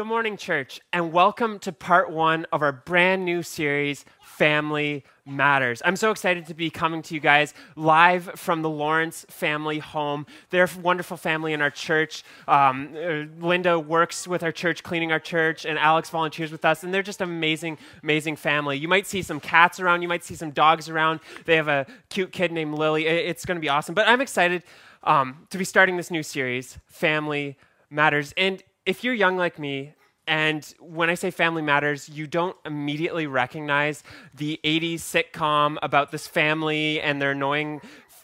Good morning, church, and welcome to part one of our brand new series, Family Matters. I'm so excited to be coming to you guys live from the Lawrence family home. They're a wonderful family in our church. Um, uh, Linda works with our church, cleaning our church, and Alex volunteers with us, and they're just an amazing, amazing family. You might see some cats around, you might see some dogs around. They have a cute kid named Lily. It's going to be awesome. But I'm excited um, to be starting this new series, Family Matters. And if you're young like me, and when I say Family Matters, you don't immediately recognize the 80s sitcom about this family and their annoying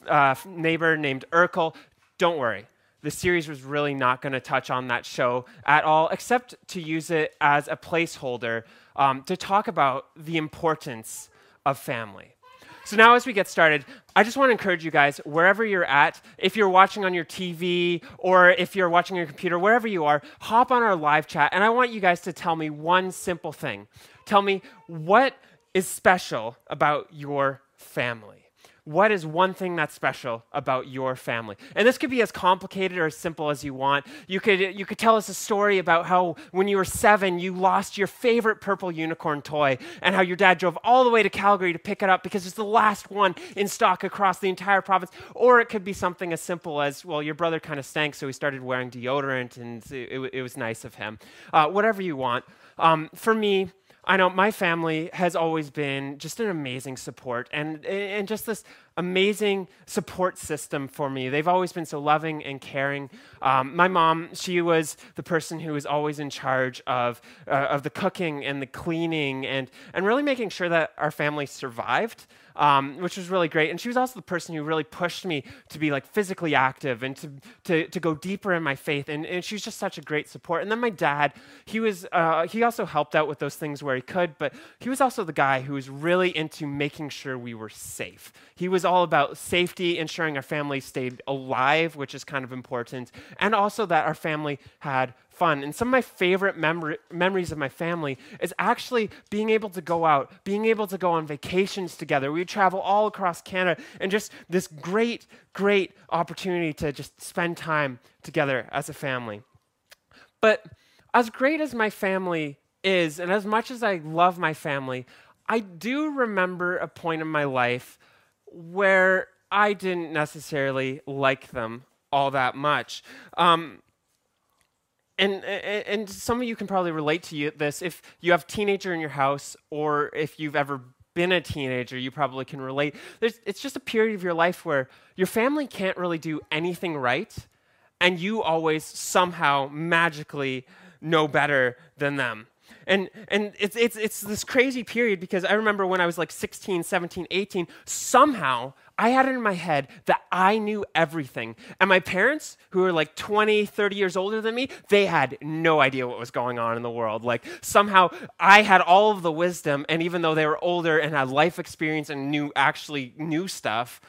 uh, neighbor named Urkel. Don't worry. The series was really not going to touch on that show at all, except to use it as a placeholder um, to talk about the importance of family. So now, as we get started, I just want to encourage you guys, wherever you're at, if you're watching on your TV or if you're watching your computer, wherever you are, hop on our live chat. And I want you guys to tell me one simple thing. Tell me what is special about your family what is one thing that's special about your family? And this could be as complicated or as simple as you want. You could, you could tell us a story about how when you were seven, you lost your favorite purple unicorn toy and how your dad drove all the way to Calgary to pick it up because it's the last one in stock across the entire province. Or it could be something as simple as, well, your brother kind of stank, so he started wearing deodorant and it, it, it was nice of him. Uh, whatever you want. Um, for me, I know my family has always been just an amazing support and, and just this amazing support system for me. They've always been so loving and caring. Um, my mom, she was the person who was always in charge of, uh, of the cooking and the cleaning and, and really making sure that our family survived um, which was really great. And she was also the person who really pushed me to be like physically active and to, to, to go deeper in my faith. And, and she was just such a great support. And then my dad, he was, uh, he also helped out with those things where he could, but he was also the guy who was really into making sure we were safe. He was all about safety, ensuring our family stayed alive, which is kind of important, and also that our family had fun. And some of my favorite memory, memories of my family is actually being able to go out, being able to go on vacations together. We would travel all across Canada and just this great, great opportunity to just spend time together as a family. But as great as my family is, and as much as I love my family, I do remember a point in my life where I didn't necessarily like them all that much. Um, and, and some of you can probably relate to you, this. If you have a teenager in your house or if you've ever been a teenager you probably can relate. There's, it's just a period of your life where your family can't really do anything right and you always somehow magically know better than them. And, and it's, it's, it's this crazy period because I remember when I was like 16, 17, 18, somehow I had it in my head that I knew everything. And my parents, who were like 20, 30 years older than me, they had no idea what was going on in the world. Like somehow I had all of the wisdom, and even though they were older and had life experience and knew actually knew stuff,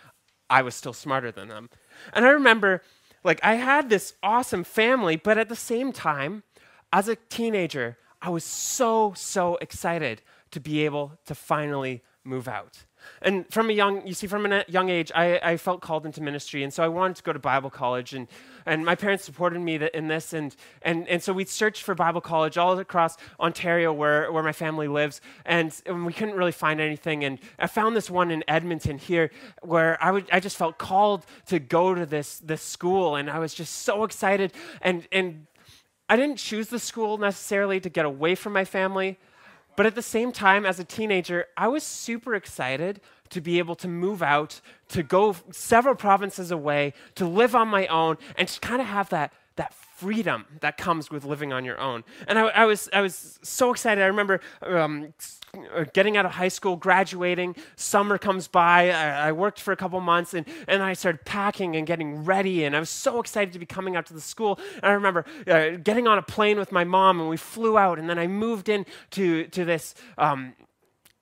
I was still smarter than them. And I remember like I had this awesome family, but at the same time, as a teenager, I was so, so excited to be able to finally move out. And from a young, you see, from a young age, I, I felt called into ministry. And so I wanted to go to Bible college. And, and my parents supported me in this. And, and, and so we searched for Bible college all across Ontario where, where my family lives. And, and we couldn't really find anything. And I found this one in Edmonton here where I, would, I just felt called to go to this, this school. And I was just so excited. And, and I didn't choose the school necessarily to get away from my family, but at the same time, as a teenager, I was super excited to be able to move out, to go several provinces away, to live on my own, and to kind of have that, that freedom that comes with living on your own. And I, I was, I was so excited. I remember um, getting out of high school, graduating, summer comes by. I, I, worked for a couple months and, and I started packing and getting ready. And I was so excited to be coming out to the school. And I remember uh, getting on a plane with my mom and we flew out. And then I moved in to, to this. Um,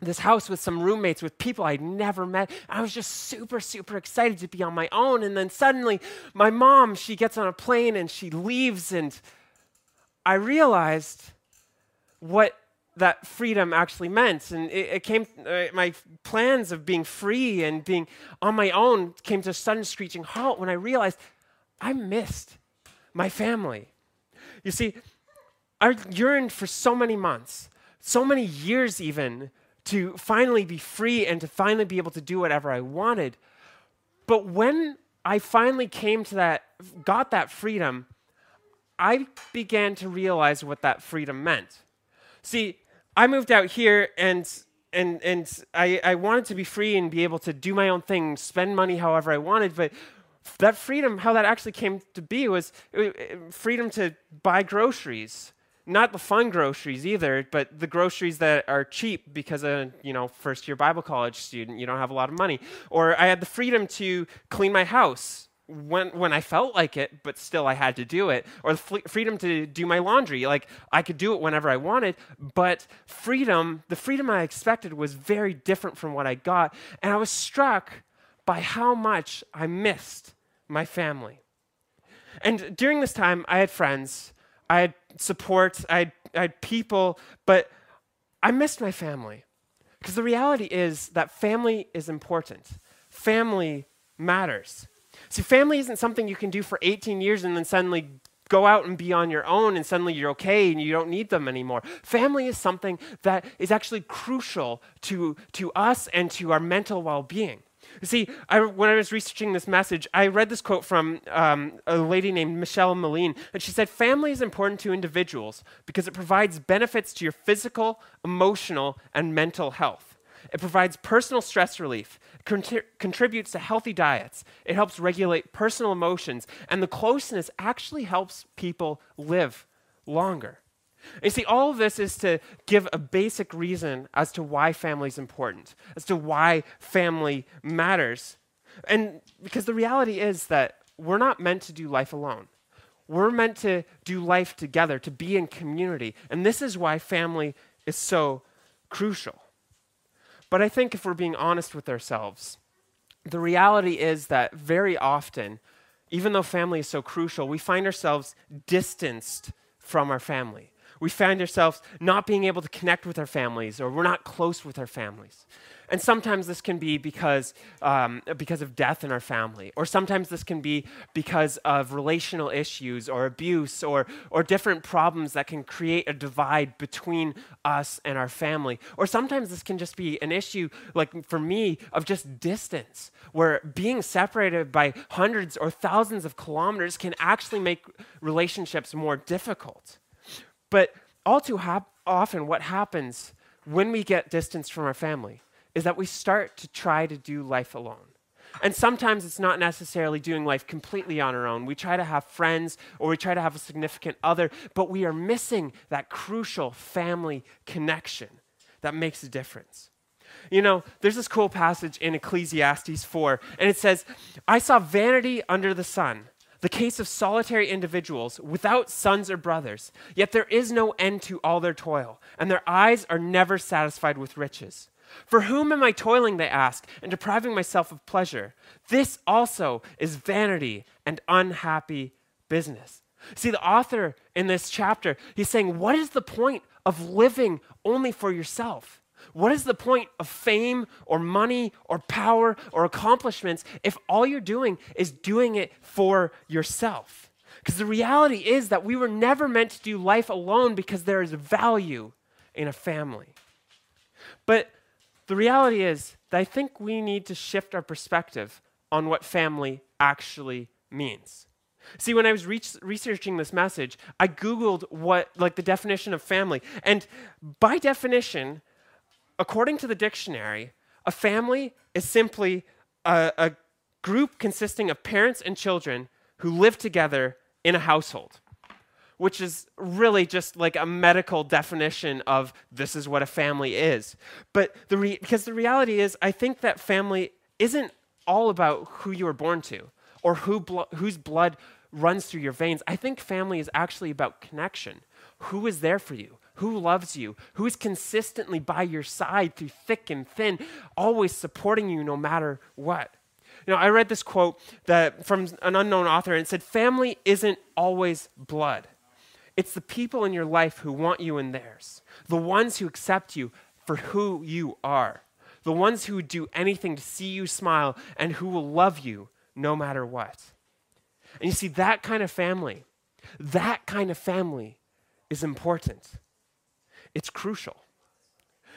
this house with some roommates with people I'd never met. I was just super, super excited to be on my own. And then suddenly, my mom, she gets on a plane and she leaves. And I realized what that freedom actually meant. And it, it came, uh, my plans of being free and being on my own came to a sudden screeching halt when I realized I missed my family. You see, I yearned for so many months, so many years even, to finally be free and to finally be able to do whatever I wanted. But when I finally came to that, got that freedom, I began to realize what that freedom meant. See, I moved out here and and and I, I wanted to be free and be able to do my own thing, spend money however I wanted, but that freedom, how that actually came to be was uh, uh, freedom to buy groceries. Not the fun groceries either, but the groceries that are cheap because a you know first year Bible college student, you don't have a lot of money. Or I had the freedom to clean my house when when I felt like it, but still I had to do it, or the freedom to do my laundry. Like I could do it whenever I wanted, but freedom, the freedom I expected was very different from what I got, and I was struck by how much I missed my family. And during this time, I had friends, I had support, I had, I had people, but I missed my family. Because the reality is that family is important. Family matters. See, family isn't something you can do for 18 years and then suddenly go out and be on your own and suddenly you're okay and you don't need them anymore. Family is something that is actually crucial to, to us and to our mental well being. You see, I, when I was researching this message, I read this quote from um, a lady named Michelle Meline, and she said, Family is important to individuals because it provides benefits to your physical, emotional, and mental health. It provides personal stress relief contributes to healthy diets. It helps regulate personal emotions. And the closeness actually helps people live longer. You see, all of this is to give a basic reason as to why family is important, as to why family matters. And because the reality is that we're not meant to do life alone. We're meant to do life together, to be in community. And this is why family is so crucial. But I think if we're being honest with ourselves, the reality is that very often, even though family is so crucial, we find ourselves distanced from our family. We find ourselves not being able to connect with our families, or we're not close with our families. And sometimes this can be because, um, because of death in our family, or sometimes this can be because of relational issues or abuse or, or different problems that can create a divide between us and our family. Or sometimes this can just be an issue, like for me, of just distance, where being separated by hundreds or thousands of kilometers can actually make relationships more difficult. But all too often, what happens when we get distance from our family is that we start to try to do life alone. And sometimes it's not necessarily doing life completely on our own. We try to have friends or we try to have a significant other, but we are missing that crucial family connection that makes a difference. You know, there's this cool passage in Ecclesiastes 4, and it says, I saw vanity under the sun, the case of solitary individuals without sons or brothers, yet there is no end to all their toil, and their eyes are never satisfied with riches. For whom am I toiling, they ask, and depriving myself of pleasure? This also is vanity and unhappy business. See, the author in this chapter, he's saying, What is the point of living only for yourself? What is the point of fame or money or power or accomplishments if all you're doing is doing it for yourself? Because the reality is that we were never meant to do life alone because there is value in a family. But the reality is that I think we need to shift our perspective on what family actually means. See, when I was re- researching this message, I Googled what, like, the definition of family. And by definition, according to the dictionary, a family is simply a, a group consisting of parents and children who live together in a household which is really just like a medical definition of this is what a family is. But the re- because the reality is, I think that family isn't all about who you were born to or who whose blood runs through your veins. I think family is actually about connection. Who is there for you? Who loves you? Who is consistently by your side through thick and thin, always supporting you no matter what? You know, I read this quote that from an unknown author and it said, Family isn't always blood. It's the people in your life who want you in theirs, the ones who accept you for who you are, the ones who would do anything to see you smile and who will love you no matter what. And you see, that kind of family, that kind of family is important. It's crucial.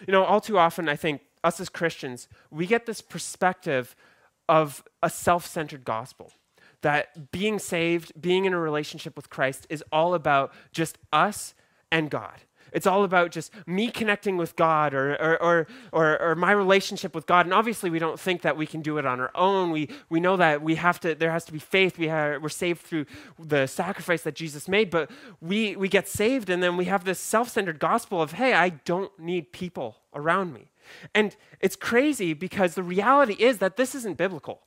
You know, all too often, I think us as Christians, we get this perspective of a self centered gospel. That being saved, being in a relationship with Christ, is all about just us and God. It's all about just me connecting with God or, or, or, or, or my relationship with God. And obviously, we don't think that we can do it on our own. We, we know that we have to, there has to be faith. We have, we're saved through the sacrifice that Jesus made. But we, we get saved, and then we have this self centered gospel of, hey, I don't need people around me. And it's crazy because the reality is that this isn't biblical.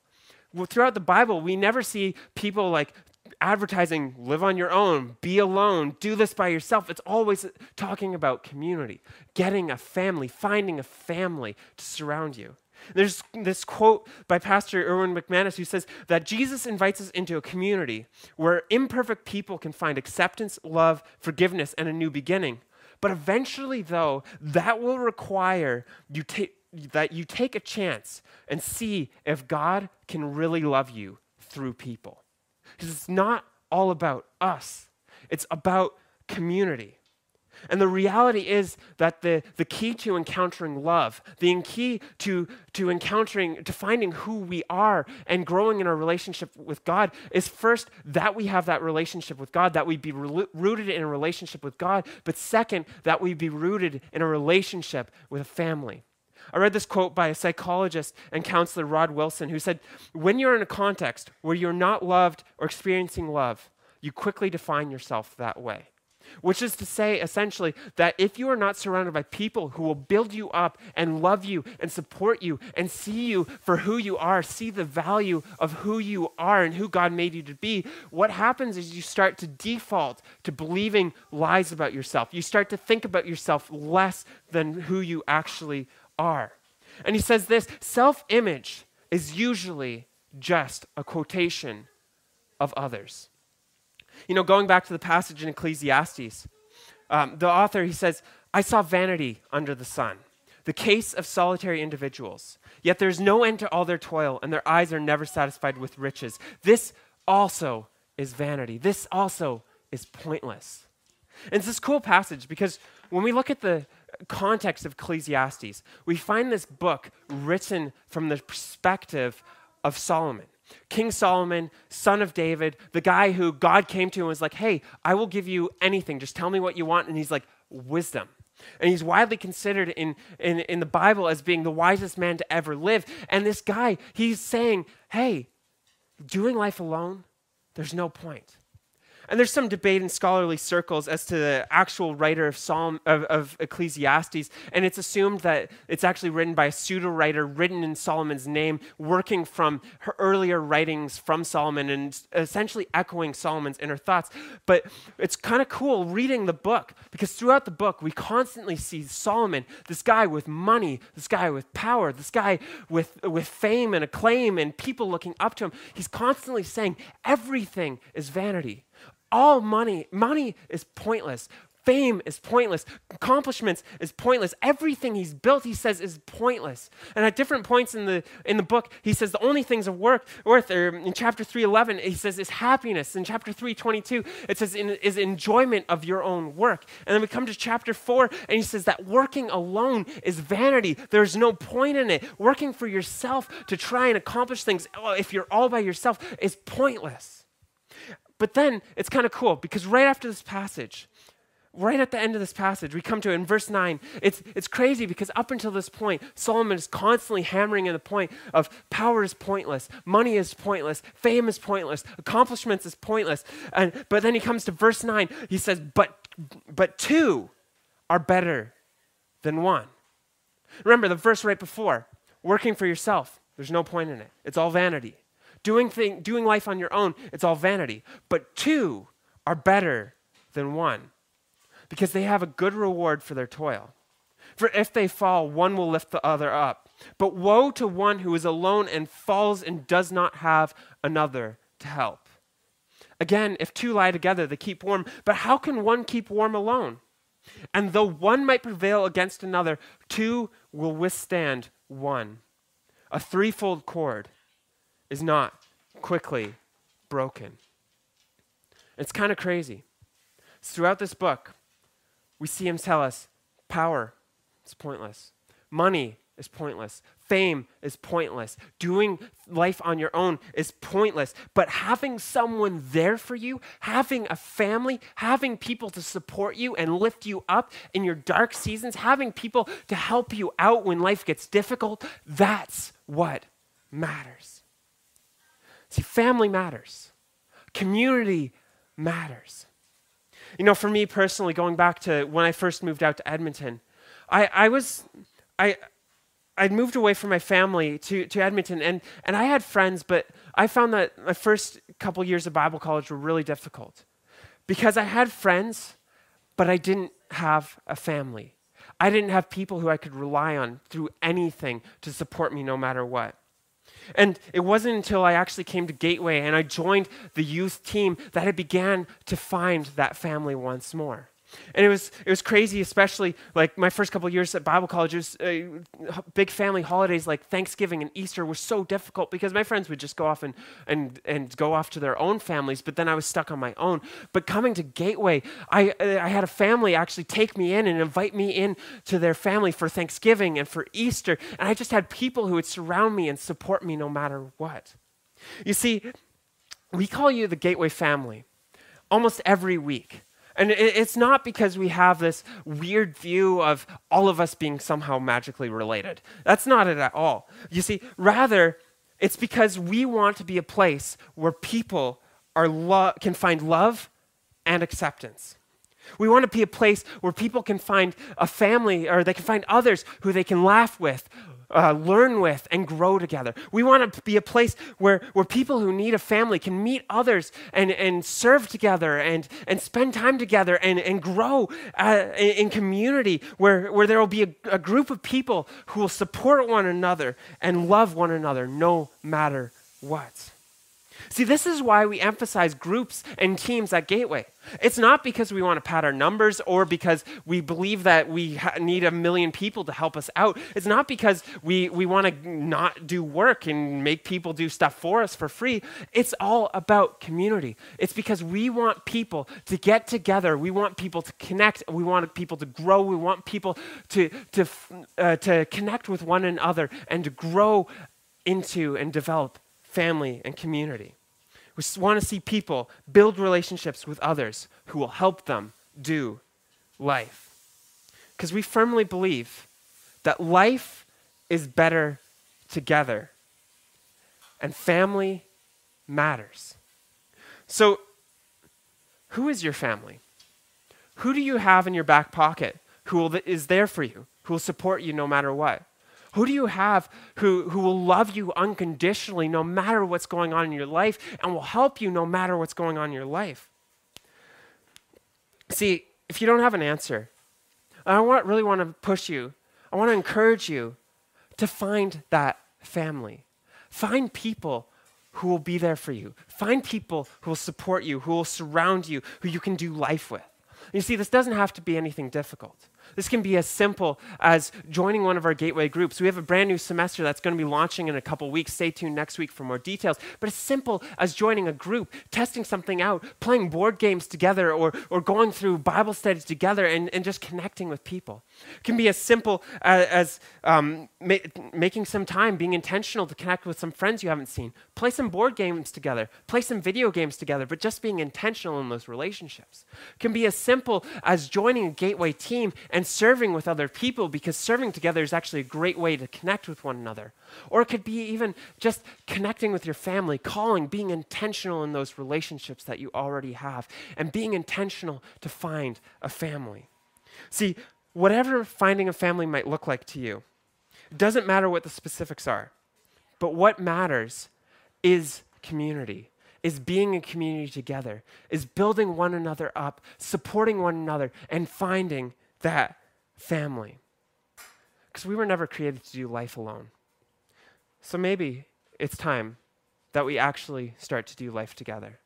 Well, throughout the Bible, we never see people like advertising live on your own, be alone, do this by yourself. It's always talking about community, getting a family, finding a family to surround you. There's this quote by Pastor Erwin McManus who says that Jesus invites us into a community where imperfect people can find acceptance, love, forgiveness, and a new beginning. But eventually, though, that will require you take that you take a chance and see if God can really love you through people. Because it's not all about us, it's about community. And the reality is that the, the key to encountering love, the key to, to encountering, to finding who we are and growing in our relationship with God is first that we have that relationship with God, that we be re- rooted in a relationship with God, but second, that we be rooted in a relationship with a family. I read this quote by a psychologist and counselor, Rod Wilson, who said, When you're in a context where you're not loved or experiencing love, you quickly define yourself that way. Which is to say, essentially, that if you are not surrounded by people who will build you up and love you and support you and see you for who you are, see the value of who you are and who God made you to be, what happens is you start to default to believing lies about yourself. You start to think about yourself less than who you actually are. And he says this self image is usually just a quotation of others. You know, going back to the passage in Ecclesiastes, um, the author, he says, I saw vanity under the sun, the case of solitary individuals. Yet there's no end to all their toil, and their eyes are never satisfied with riches. This also is vanity. This also is pointless. And it's this cool passage because when we look at the context of Ecclesiastes, we find this book written from the perspective of Solomon. King Solomon, son of David, the guy who God came to and was like, Hey, I will give you anything. Just tell me what you want. And he's like, Wisdom. And he's widely considered in, in, in the Bible as being the wisest man to ever live. And this guy, he's saying, Hey, doing life alone, there's no point. And there's some debate in scholarly circles as to the actual writer of Psalm of, of Ecclesiastes, and it's assumed that it's actually written by a pseudo writer, written in Solomon's name, working from her earlier writings from Solomon and essentially echoing Solomon's inner thoughts. But it's kind of cool reading the book because throughout the book we constantly see Solomon, this guy with money, this guy with power, this guy with with fame and acclaim and people looking up to him. He's constantly saying everything is vanity all money, money is pointless. Fame is pointless. Accomplishments is pointless. Everything he's built, he says, is pointless. And at different points in the in the book, he says the only things of work worth. Or in chapter three eleven, he says is happiness. In chapter three twenty two, it says in, is enjoyment of your own work. And then we come to chapter four, and he says that working alone is vanity. There's no point in it. Working for yourself to try and accomplish things, oh, if you're all by yourself, is pointless. But then it's kind of cool because right after this passage, right at the end of this passage, we come to it in verse 9. It's, it's crazy because up until this point, Solomon is constantly hammering in the point of power is pointless, money is pointless, fame is pointless, accomplishments is pointless. And, but then he comes to verse 9. He says, but, but two are better than one. Remember the verse right before working for yourself, there's no point in it, it's all vanity. Doing, thing, doing life on your own, it's all vanity. But two are better than one because they have a good reward for their toil. For if they fall, one will lift the other up. But woe to one who is alone and falls and does not have another to help. Again, if two lie together, they keep warm. But how can one keep warm alone? And though one might prevail against another, two will withstand one. A threefold cord is not quickly broken. It's kind of crazy. throughout this book, we see him tell us power is pointless, money is pointless, fame is pointless, doing life on your own is pointless. But having someone there for you, having a family, having people to support you and lift you up in your dark seasons, having people to help you out when life gets difficult, that's what matters. See, family matters, community matters. You know, for me personally, going back to when I first moved out to Edmonton, I, I was, I, I'd moved away from my family to, to Edmonton, and, and I had friends, but I found that my first couple years of Bible college were really difficult because I had friends, but I didn't have a family. I didn't have people who I could rely on through anything to support me no matter what. And it wasn't until I actually came to Gateway and I joined the youth team that I began to find that family once more. And it was, it was crazy, especially like my first couple years at Bible college. It was, uh, big family holidays like Thanksgiving and Easter were so difficult because my friends would just go off and, and, and go off to their own families, but then I was stuck on my own. But coming to Gateway, I, I had a family actually take me in and invite me in to their family for Thanksgiving and for Easter. And I just had people who would surround me and support me no matter what. You see, we call you the Gateway family almost every week. And it's not because we have this weird view of all of us being somehow magically related. That's not it at all. You see, rather, it's because we want to be a place where people are lo- can find love and acceptance. We want to be a place where people can find a family or they can find others who they can laugh with, uh, learn with and grow together. We want to be a place where, where people who need a family can meet others and, and serve together and, and spend time together and, and grow uh, in, in, community, where, where there will be a, a group of people who will support one another and love one another no matter what. See, this is why we emphasize groups and teams at Gateway. It's not because we want to pad our numbers or because we believe that we ha- need a million people to help us out. It's not because we, we want to not do work and make people do stuff for us for free. It's all about community. It's because we want people to get together. We want people to connect. We want people to grow. We want people to, to, uh, to connect with one another and to grow into and develop family and community. We want to see people build relationships with others who will help them do life. Because we firmly believe that life is better together and family matters. So, who is your family? Who do you have in your back pocket who will, is there for you, who will support you no matter what? Who do you have who, who will love you unconditionally no matter what's going on in your life and will help you no matter what's going on in your life? See, if you don't have an answer, I want, really want to push you, I want to encourage you to find that family. Find people who will be there for you. Find people who will support you, who will surround you, who you can do life with. You see, this doesn't have to be anything difficult. This can be as simple as joining one of our Gateway groups. We have a brand new semester that's going to be launching in a couple weeks. Stay tuned next week for more details. But as simple as joining a group, testing something out, playing board games together, or, or going through Bible studies together and, and just connecting with people. It can be as simple as, as um, ma- making some time, being intentional to connect with some friends you haven't seen. Play some board games together, play some video games together, but just being intentional in those relationships. It can be as simple as joining a Gateway team and and serving with other people because serving together is actually a great way to connect with one another. Or it could be even just connecting with your family, calling, being intentional in those relationships that you already have, and being intentional to find a family. See, whatever finding a family might look like to you, it doesn't matter what the specifics are. But what matters is community is being in community together, is building one another up, supporting one another, and finding that family. Because we were never created to do life alone. So maybe it's time that we actually start to do life together.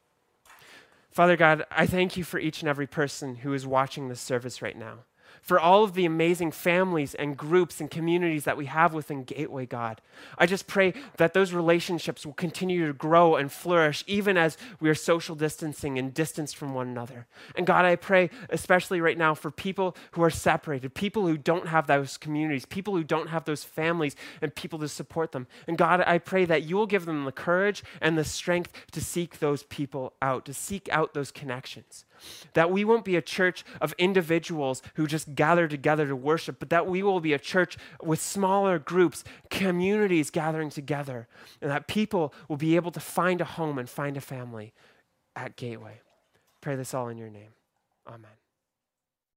Father God, I thank you for each and every person who is watching this service right now. For all of the amazing families and groups and communities that we have within Gateway, God. I just pray that those relationships will continue to grow and flourish even as we are social distancing and distanced from one another. And God, I pray especially right now for people who are separated, people who don't have those communities, people who don't have those families and people to support them. And God, I pray that you will give them the courage and the strength to seek those people out, to seek out those connections. That we won't be a church of individuals who just gather together to worship, but that we will be a church with smaller groups, communities gathering together, and that people will be able to find a home and find a family at Gateway. Pray this all in your name. Amen.